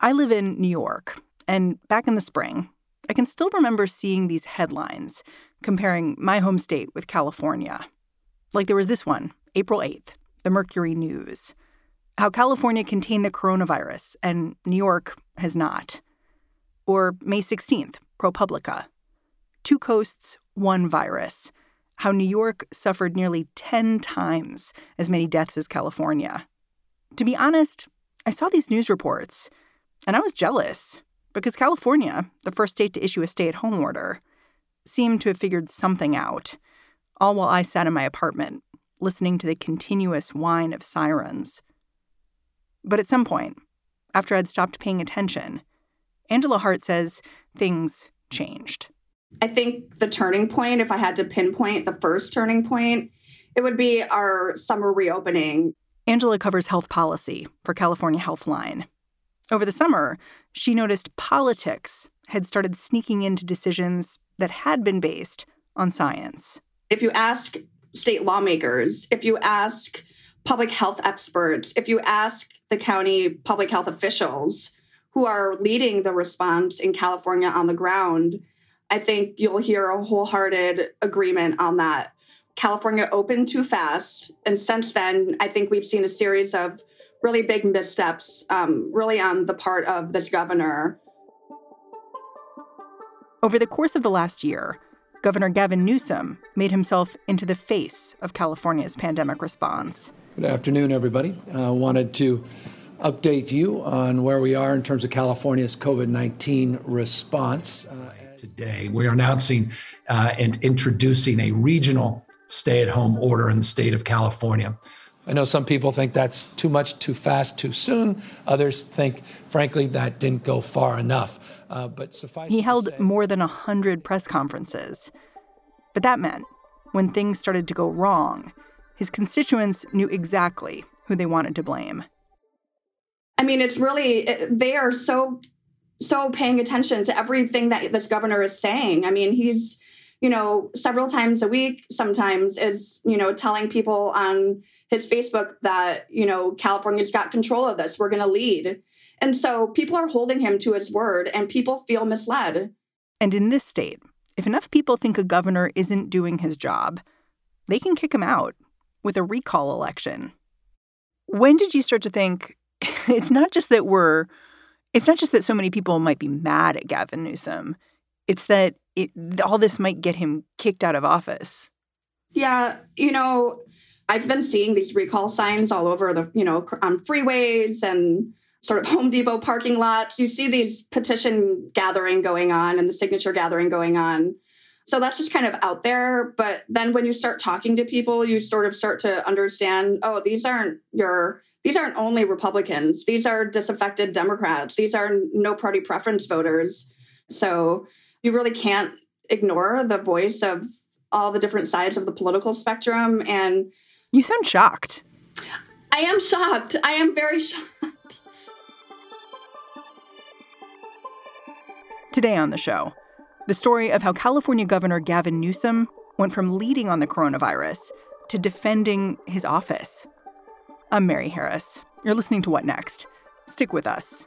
I live in New York, and back in the spring, I can still remember seeing these headlines comparing my home state with California. Like there was this one, April 8th, the Mercury News. How California contained the coronavirus and New York has not. Or May 16th, ProPublica. Two coasts, one virus. How New York suffered nearly 10 times as many deaths as California. To be honest, I saw these news reports and I was jealous because California, the first state to issue a stay at home order, seemed to have figured something out, all while I sat in my apartment listening to the continuous whine of sirens. But at some point, after I'd stopped paying attention, Angela Hart says things changed. I think the turning point, if I had to pinpoint the first turning point, it would be our summer reopening. Angela covers health policy for California Healthline. Over the summer, she noticed politics had started sneaking into decisions that had been based on science. If you ask state lawmakers, if you ask public health experts, if you ask the county public health officials who are leading the response in California on the ground, I think you'll hear a wholehearted agreement on that. California opened too fast. And since then, I think we've seen a series of really big missteps, um, really on the part of this governor. Over the course of the last year, Governor Gavin Newsom made himself into the face of California's pandemic response. Good afternoon, everybody. I uh, wanted to update you on where we are in terms of California's COVID 19 response. Uh, Today, we're announcing uh, and introducing a regional stay at home order in the state of California. I know some people think that's too much, too fast, too soon. Others think, frankly, that didn't go far enough. Uh, but suffice he held say, more than a 100 press conferences. But that meant when things started to go wrong, his constituents knew exactly who they wanted to blame. I mean, it's really, they are so, so paying attention to everything that this governor is saying. I mean, he's, you know, several times a week sometimes is, you know, telling people on his Facebook that, you know, California's got control of this. We're going to lead. And so people are holding him to his word and people feel misled. And in this state, if enough people think a governor isn't doing his job, they can kick him out with a recall election. When did you start to think it's not just that we're it's not just that so many people might be mad at Gavin Newsom. It's that it, all this might get him kicked out of office. Yeah, you know, I've been seeing these recall signs all over the, you know, on freeways and sort of Home Depot parking lots. You see these petition gathering going on and the signature gathering going on. So that's just kind of out there. But then when you start talking to people, you sort of start to understand, oh, these aren't your these aren't only Republicans. These are disaffected Democrats. These are no party preference voters. So you really can't ignore the voice of all the different sides of the political spectrum and you sound shocked. I am shocked. I am very shocked. Today on the show, the story of how California Governor Gavin Newsom went from leading on the coronavirus to defending his office. I'm Mary Harris. You're listening to What Next? Stick with us.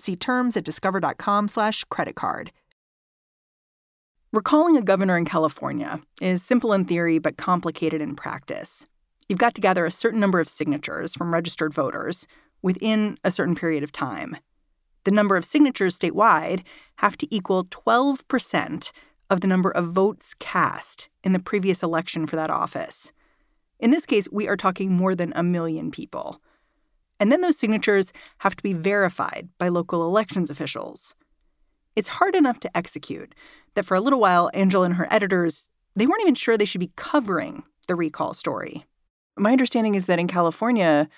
See terms at discover.com/slash credit card. Recalling a governor in California is simple in theory but complicated in practice. You've got to gather a certain number of signatures from registered voters within a certain period of time. The number of signatures statewide have to equal 12% of the number of votes cast in the previous election for that office. In this case, we are talking more than a million people. And then those signatures have to be verified by local elections officials. It's hard enough to execute that for a little while, Angela and her editors, they weren't even sure they should be covering the recall story. My understanding is that in California,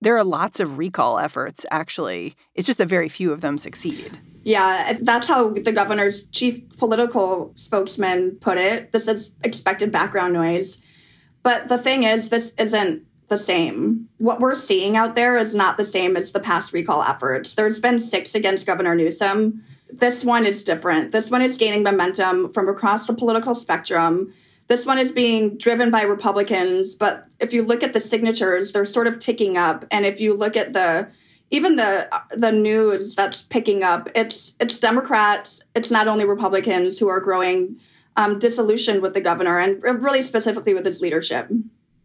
there are lots of recall efforts, actually. It's just that very few of them succeed. Yeah, that's how the governor's chief political spokesman put it. This is expected background noise. But the thing is, this isn't the same. What we're seeing out there is not the same as the past recall efforts. There's been six against Governor Newsom. This one is different. This one is gaining momentum from across the political spectrum. This one is being driven by Republicans, but if you look at the signatures, they're sort of ticking up. And if you look at the even the the news that's picking up, it's it's Democrats, it's not only Republicans who are growing um, disillusioned with the governor and really specifically with his leadership.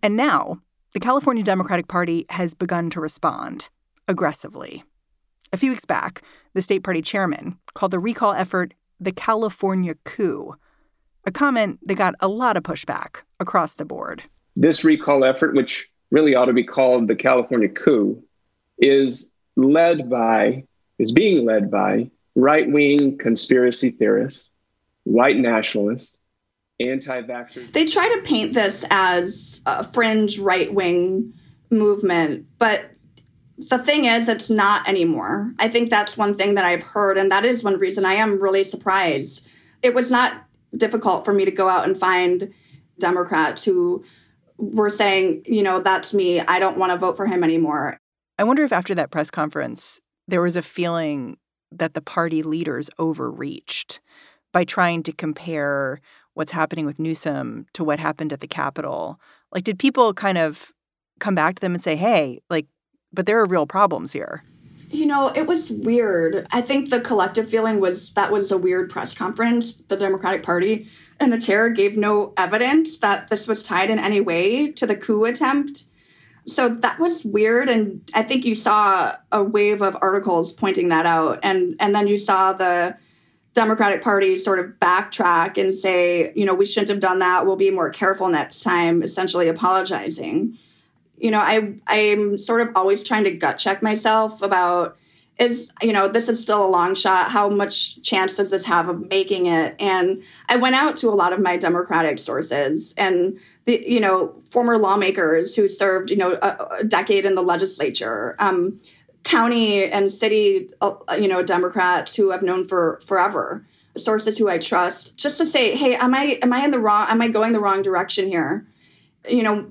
And now the California Democratic Party has begun to respond aggressively. A few weeks back, the state party chairman called the recall effort the California coup a comment that got a lot of pushback across the board. This recall effort, which really ought to be called the California coup, is led by, is being led by right wing conspiracy theorists, white nationalists, anti vaxxers. They try to paint this as a fringe right wing movement, but the thing is, it's not anymore. I think that's one thing that I've heard, and that is one reason I am really surprised. It was not difficult for me to go out and find Democrats who were saying, you know, that's me. I don't want to vote for him anymore. I wonder if after that press conference, there was a feeling that the party leaders overreached by trying to compare what's happening with Newsom to what happened at the Capitol. Like, did people kind of come back to them and say, hey, like, but there are real problems here? You know, it was weird. I think the collective feeling was that was a weird press conference, the Democratic Party, and the chair gave no evidence that this was tied in any way to the coup attempt. So that was weird and I think you saw a wave of articles pointing that out and and then you saw the Democratic Party sort of backtrack and say, you know, we shouldn't have done that. We'll be more careful next time, essentially apologizing. You know, I I'm sort of always trying to gut check myself about is you know this is still a long shot. How much chance does this have of making it? And i went out to a lot of my democratic sources and the you know former lawmakers who served you know a, a decade in the legislature. Um, county and city uh, you know democrats who i've known for forever sources who i trust just to say hey am i am i in the wrong am i going the wrong direction here you know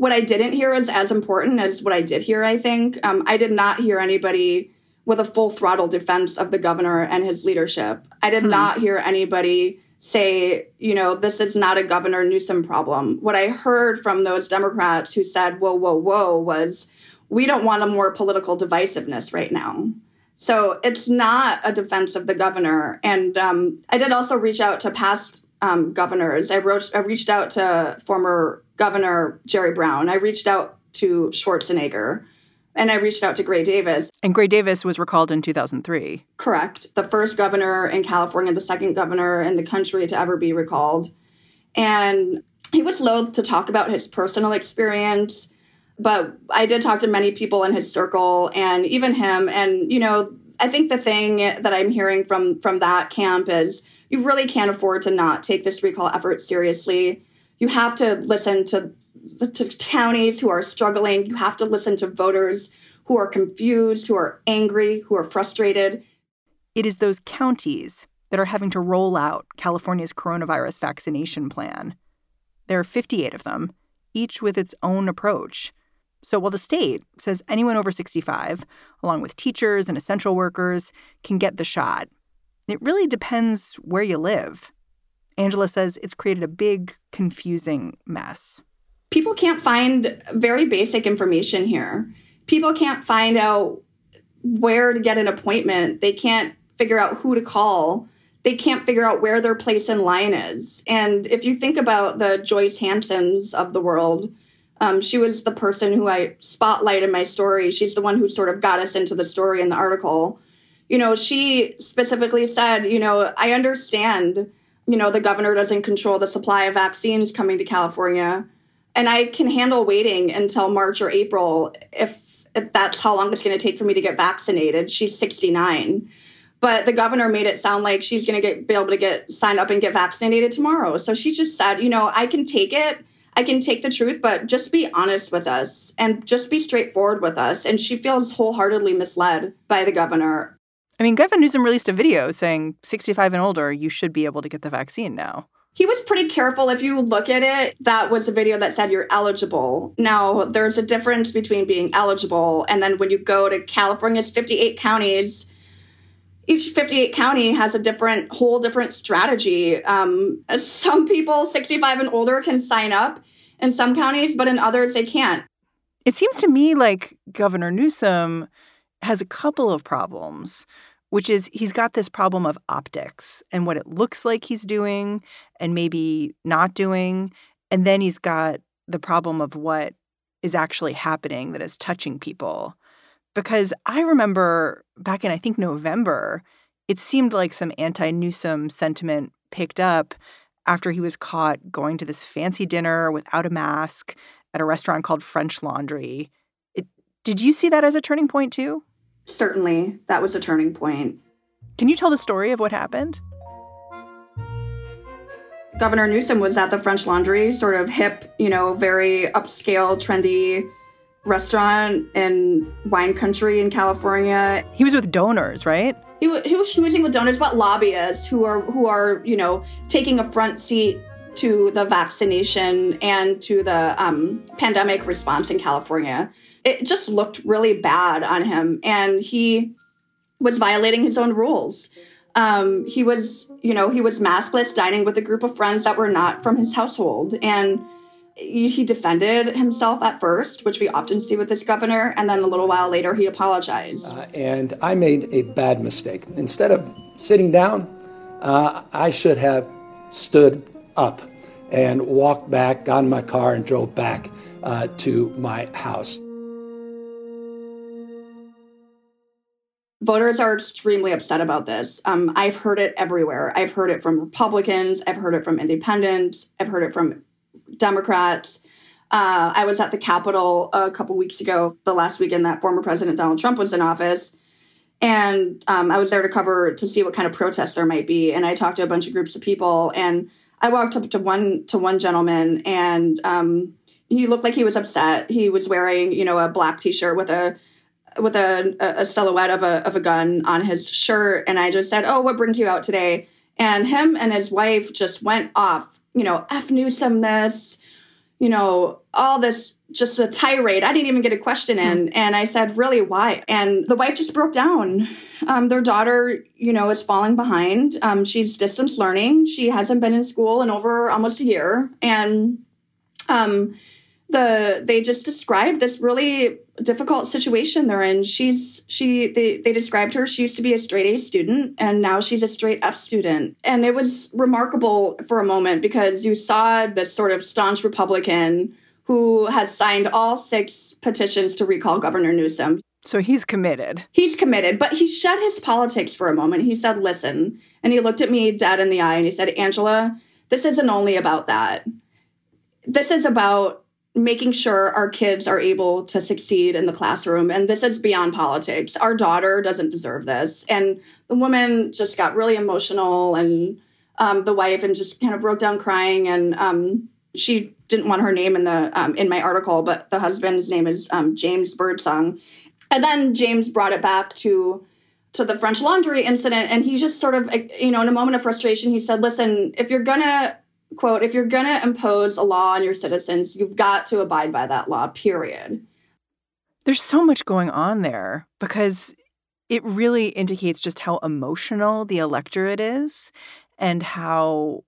what I didn't hear is as important as what I did hear, I think. Um, I did not hear anybody with a full throttle defense of the governor and his leadership. I did hmm. not hear anybody say, you know, this is not a Governor Newsom problem. What I heard from those Democrats who said, whoa, whoa, whoa, was we don't want a more political divisiveness right now. So it's not a defense of the governor. And um, I did also reach out to past um, governors. I wrote, I reached out to former Governor Jerry Brown. I reached out to Schwarzenegger and I reached out to Gray Davis. And Gray Davis was recalled in 2003. Correct. The first governor in California, the second governor in the country to ever be recalled. And he was loath to talk about his personal experience, but I did talk to many people in his circle and even him. And, you know, I think the thing that I'm hearing from from that camp is you really can't afford to not take this recall effort seriously. You have to listen to to counties who are struggling. You have to listen to voters who are confused, who are angry, who are frustrated. It is those counties that are having to roll out California's coronavirus vaccination plan. There are 58 of them, each with its own approach. So while the state says anyone over 65, along with teachers and essential workers, can get the shot, it really depends where you live. Angela says it's created a big, confusing mess. People can't find very basic information here. People can't find out where to get an appointment. They can't figure out who to call. They can't figure out where their place in line is. And if you think about the Joyce Hansons of the world, um, she was the person who I spotlight in my story. She's the one who sort of got us into the story in the article. You know, she specifically said, you know, I understand you know, the governor doesn't control the supply of vaccines coming to California. And I can handle waiting until March or April if, if that's how long it's going to take for me to get vaccinated. She's 69. But the governor made it sound like she's going to be able to get signed up and get vaccinated tomorrow. So she just said, you know, I can take it. I can take the truth, but just be honest with us and just be straightforward with us. And she feels wholeheartedly misled by the governor. I mean, Gavin Newsom released a video saying 65 and older, you should be able to get the vaccine now. He was pretty careful. If you look at it, that was a video that said you're eligible. Now, there's a difference between being eligible and then when you go to California's 58 counties, each 58 county has a different, whole different strategy. Um, some people 65 and older can sign up in some counties, but in others they can't. It seems to me like Governor Newsom has a couple of problems which is he's got this problem of optics and what it looks like he's doing and maybe not doing. And then he's got the problem of what is actually happening that is touching people. Because I remember back in, I think, November, it seemed like some anti Newsom sentiment picked up after he was caught going to this fancy dinner without a mask at a restaurant called French Laundry. It, did you see that as a turning point too? certainly that was a turning point. Can you tell the story of what happened? Governor Newsom was at the French Laundry, sort of hip, you know, very upscale, trendy restaurant in wine country in California. He was with donors, right? He, w- he was schmoozing with donors, but lobbyists who are who are you know taking a front seat to the vaccination and to the um, pandemic response in California it just looked really bad on him. And he was violating his own rules. Um, he was, you know, he was maskless, dining with a group of friends that were not from his household. And he defended himself at first, which we often see with this governor, and then a little while later he apologized. Uh, and I made a bad mistake. Instead of sitting down, uh, I should have stood up and walked back, got in my car, and drove back uh, to my house. voters are extremely upset about this. Um, I've heard it everywhere. I've heard it from Republicans. I've heard it from independents. I've heard it from Democrats. Uh, I was at the Capitol a couple weeks ago, the last weekend that former President Donald Trump was in office. And um, I was there to cover to see what kind of protests there might be. And I talked to a bunch of groups of people. And I walked up to one to one gentleman, and um, he looked like he was upset. He was wearing, you know, a black T-shirt with a with a, a silhouette of a, of a gun on his shirt. And I just said, Oh, what brings you out today? And him and his wife just went off, you know, F Newsom this, you know, all this, just a tirade. I didn't even get a question in. Hmm. And I said, Really, why? And the wife just broke down. Um, their daughter, you know, is falling behind. Um, she's distance learning. She hasn't been in school in over almost a year. And, um, the they just described this really difficult situation they're in. She's she they they described her. She used to be a straight A student and now she's a straight F student. And it was remarkable for a moment because you saw this sort of staunch Republican who has signed all six petitions to recall Governor Newsom. So he's committed. He's committed, but he shut his politics for a moment. He said, "Listen," and he looked at me dead in the eye and he said, "Angela, this isn't only about that. This is about making sure our kids are able to succeed in the classroom. And this is beyond politics. Our daughter doesn't deserve this. And the woman just got really emotional and um, the wife and just kind of broke down crying. And um, she didn't want her name in the um, in my article, but the husband's name is um, James Birdsong. And then James brought it back to to the French Laundry incident, and he just sort of, you know, in a moment of frustration, he said, "Listen, if you're gonna quote, if you're going to impose a law on your citizens, you've got to abide by that law, period. There's so much going on there because it really indicates just how emotional the electorate is and how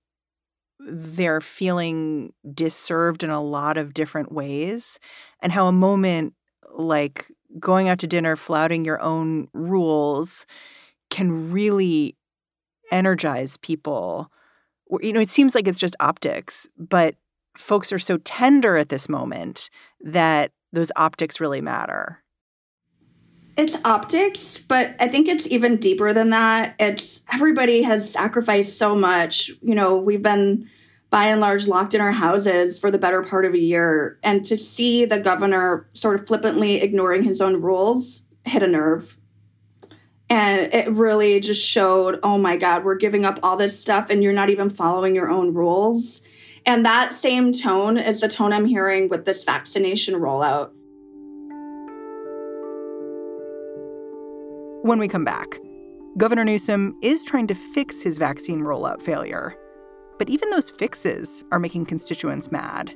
they're feeling disserved in a lot of different ways, and how a moment like going out to dinner, flouting your own rules, can really energize people you know, it seems like it's just optics, but folks are so tender at this moment that those optics really matter. It's optics, but I think it's even deeper than that. It's everybody has sacrificed so much. You know, we've been by and large locked in our houses for the better part of a year. And to see the governor sort of flippantly ignoring his own rules hit a nerve and it really just showed, oh my God, we're giving up all this stuff and you're not even following your own rules. And that same tone is the tone I'm hearing with this vaccination rollout. When we come back, Governor Newsom is trying to fix his vaccine rollout failure. But even those fixes are making constituents mad.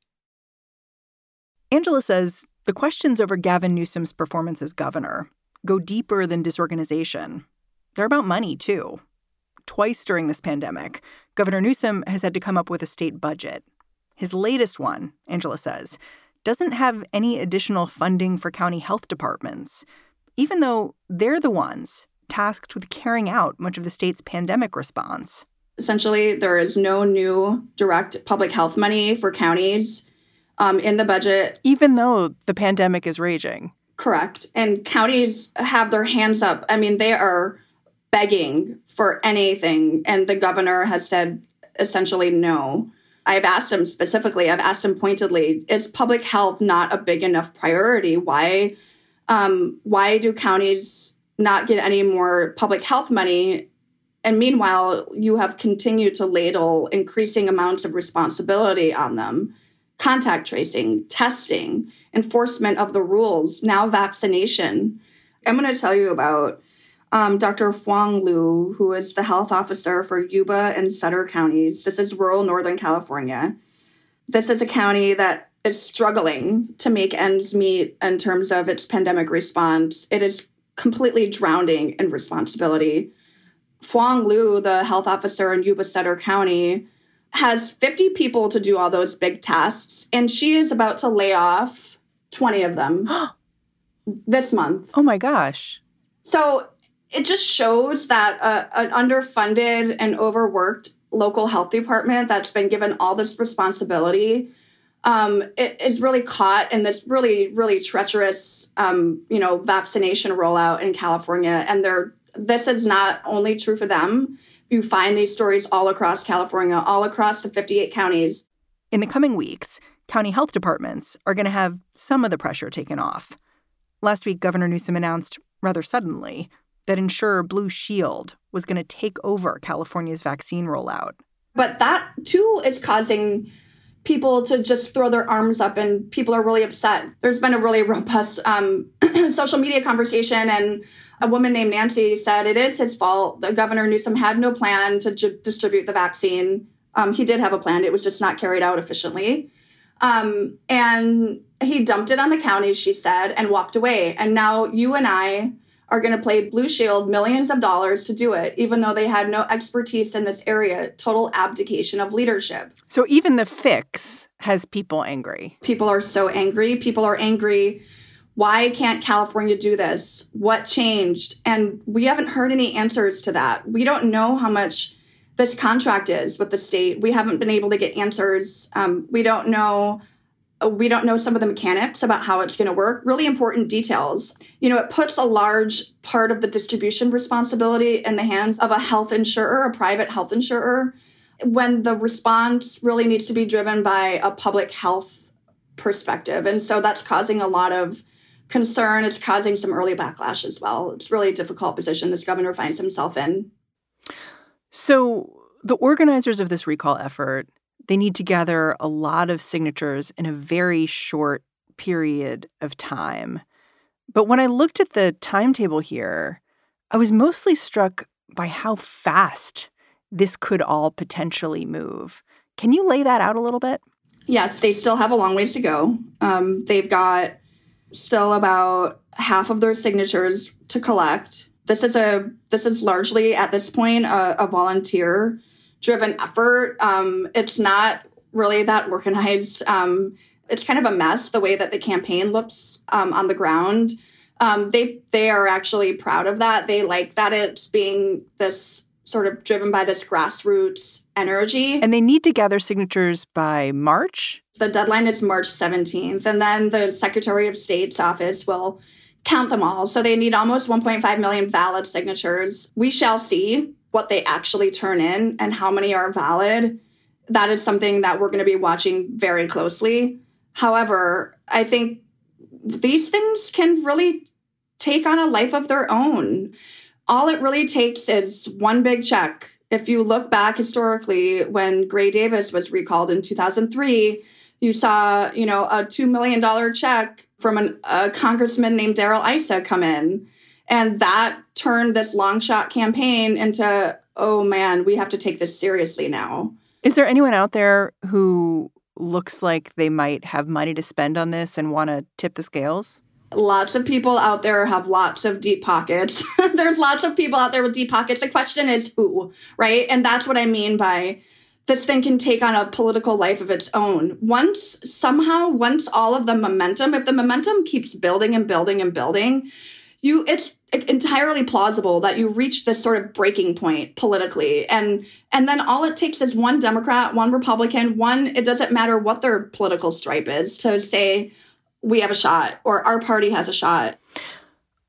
Angela says the questions over Gavin Newsom's performance as governor go deeper than disorganization. They're about money, too. Twice during this pandemic, Governor Newsom has had to come up with a state budget. His latest one, Angela says, doesn't have any additional funding for county health departments, even though they're the ones tasked with carrying out much of the state's pandemic response. Essentially, there is no new direct public health money for counties um, in the budget. Even though the pandemic is raging. Correct. And counties have their hands up. I mean, they are begging for anything. And the governor has said essentially no. I've asked him specifically, I've asked him pointedly, is public health not a big enough priority? Why um, why do counties not get any more public health money? And meanwhile, you have continued to ladle increasing amounts of responsibility on them. Contact tracing, testing, enforcement of the rules, now vaccination. I'm going to tell you about um, Dr. Phuong Luu, who is the health officer for Yuba and Sutter counties. This is rural Northern California. This is a county that is struggling to make ends meet in terms of its pandemic response. It is completely drowning in responsibility. Phuong Luu, the health officer in Yuba Sutter County, has 50 people to do all those big tests, and she is about to lay off 20 of them this month. Oh my gosh. So it just shows that uh, an underfunded and overworked local health department that's been given all this responsibility um, it is really caught in this really really treacherous um, you know vaccination rollout in california and they're this is not only true for them you find these stories all across california all across the 58 counties in the coming weeks county health departments are going to have some of the pressure taken off last week governor newsom announced rather suddenly that insurer Blue Shield was going to take over California's vaccine rollout. But that too is causing people to just throw their arms up and people are really upset. There's been a really robust um, social media conversation and a woman named Nancy said it is his fault. The governor Newsom had no plan to j- distribute the vaccine. Um, he did have a plan. It was just not carried out efficiently. Um, and he dumped it on the counties, she said, and walked away. And now you and I are going to pay Blue Shield millions of dollars to do it, even though they had no expertise in this area. Total abdication of leadership. So even the fix has people angry. People are so angry. People are angry. Why can't California do this? What changed? And we haven't heard any answers to that. We don't know how much this contract is with the state. We haven't been able to get answers. Um, we don't know we don't know some of the mechanics about how it's going to work, really important details. You know, it puts a large part of the distribution responsibility in the hands of a health insurer, a private health insurer, when the response really needs to be driven by a public health perspective. And so that's causing a lot of concern. It's causing some early backlash as well. It's really a difficult position this governor finds himself in. So the organizers of this recall effort they need to gather a lot of signatures in a very short period of time. But when I looked at the timetable here, I was mostly struck by how fast this could all potentially move. Can you lay that out a little bit? Yes, they still have a long ways to go. Um, they've got still about half of their signatures to collect. This is a this is largely at this point a, a volunteer driven effort. Um, it's not really that organized. Um, it's kind of a mess the way that the campaign looks um, on the ground. Um, they they are actually proud of that. They like that it's being this sort of driven by this grassroots energy. And they need to gather signatures by March. The deadline is March 17th, and then the Secretary of State's office will count them all. So they need almost 1.5 million valid signatures. We shall see what they actually turn in and how many are valid, that is something that we're going to be watching very closely. However, I think these things can really take on a life of their own. All it really takes is one big check. If you look back historically, when Gray Davis was recalled in 2003, you saw, you know, a $2 million check from an, a congressman named Darrell Issa come in. And that turned this long shot campaign into, oh man, we have to take this seriously now. Is there anyone out there who looks like they might have money to spend on this and want to tip the scales? Lots of people out there have lots of deep pockets. There's lots of people out there with deep pockets. The question is who, right? And that's what I mean by this thing can take on a political life of its own. Once somehow, once all of the momentum, if the momentum keeps building and building and building, you it's entirely plausible that you reach this sort of breaking point politically. And and then all it takes is one democrat one republican one it doesn't matter what their political stripe is to say we have a shot or our party has a shot.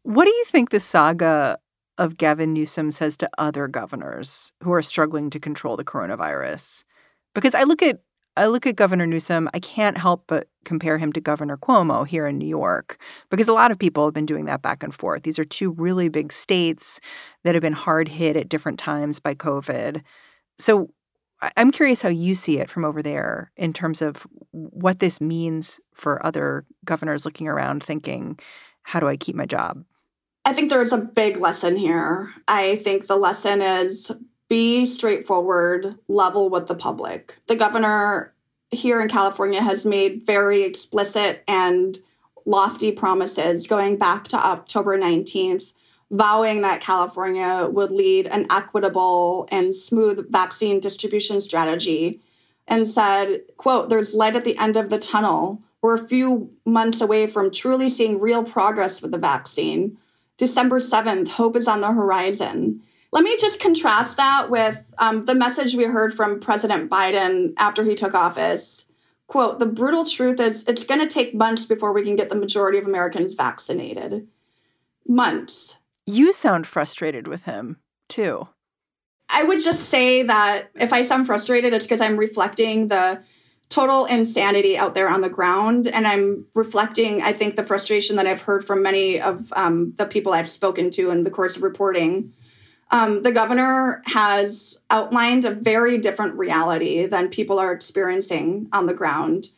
What do you think the saga of Gavin Newsom says to other governors who are struggling to control the coronavirus? Because I look at I look at Governor Newsom, I can't help but compare him to Governor Cuomo here in New York because a lot of people have been doing that back and forth. These are two really big states that have been hard hit at different times by COVID. So I'm curious how you see it from over there in terms of what this means for other governors looking around thinking, how do I keep my job? I think there's a big lesson here. I think the lesson is be straightforward, level with the public. The governor here in California has made very explicit and lofty promises going back to October 19th, vowing that California would lead an equitable and smooth vaccine distribution strategy and said, quote, there's light at the end of the tunnel. We're a few months away from truly seeing real progress with the vaccine. December 7th, hope is on the horizon. Let me just contrast that with um, the message we heard from President Biden after he took office. Quote, the brutal truth is it's going to take months before we can get the majority of Americans vaccinated. Months. You sound frustrated with him, too. I would just say that if I sound frustrated, it's because I'm reflecting the total insanity out there on the ground. And I'm reflecting, I think, the frustration that I've heard from many of um, the people I've spoken to in the course of reporting um, the governor has outlined a very different reality than people are experiencing on the ground.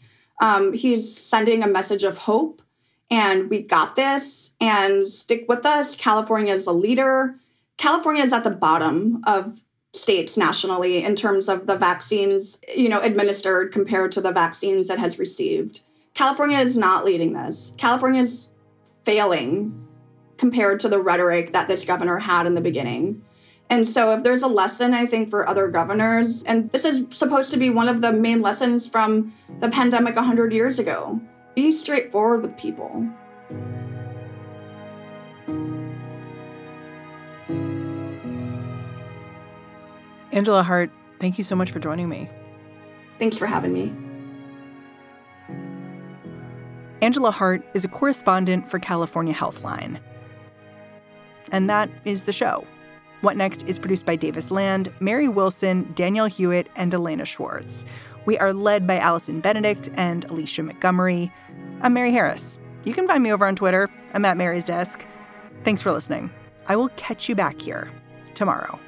Um, he's sending a message of hope and we got this and stick with us. California is a leader. California is at the bottom of states nationally in terms of the vaccines, you know, administered compared to the vaccines it has received. California is not leading this. California is failing compared to the rhetoric that this governor had in the beginning. And so, if there's a lesson, I think, for other governors, and this is supposed to be one of the main lessons from the pandemic 100 years ago be straightforward with people. Angela Hart, thank you so much for joining me. Thanks for having me. Angela Hart is a correspondent for California Healthline. And that is the show. What Next is produced by Davis Land, Mary Wilson, Danielle Hewitt, and Elena Schwartz. We are led by Allison Benedikt and Alicia Montgomery. I'm Mary Harris. You can find me over on Twitter. I'm at Mary's Desk. Thanks for listening. I will catch you back here tomorrow.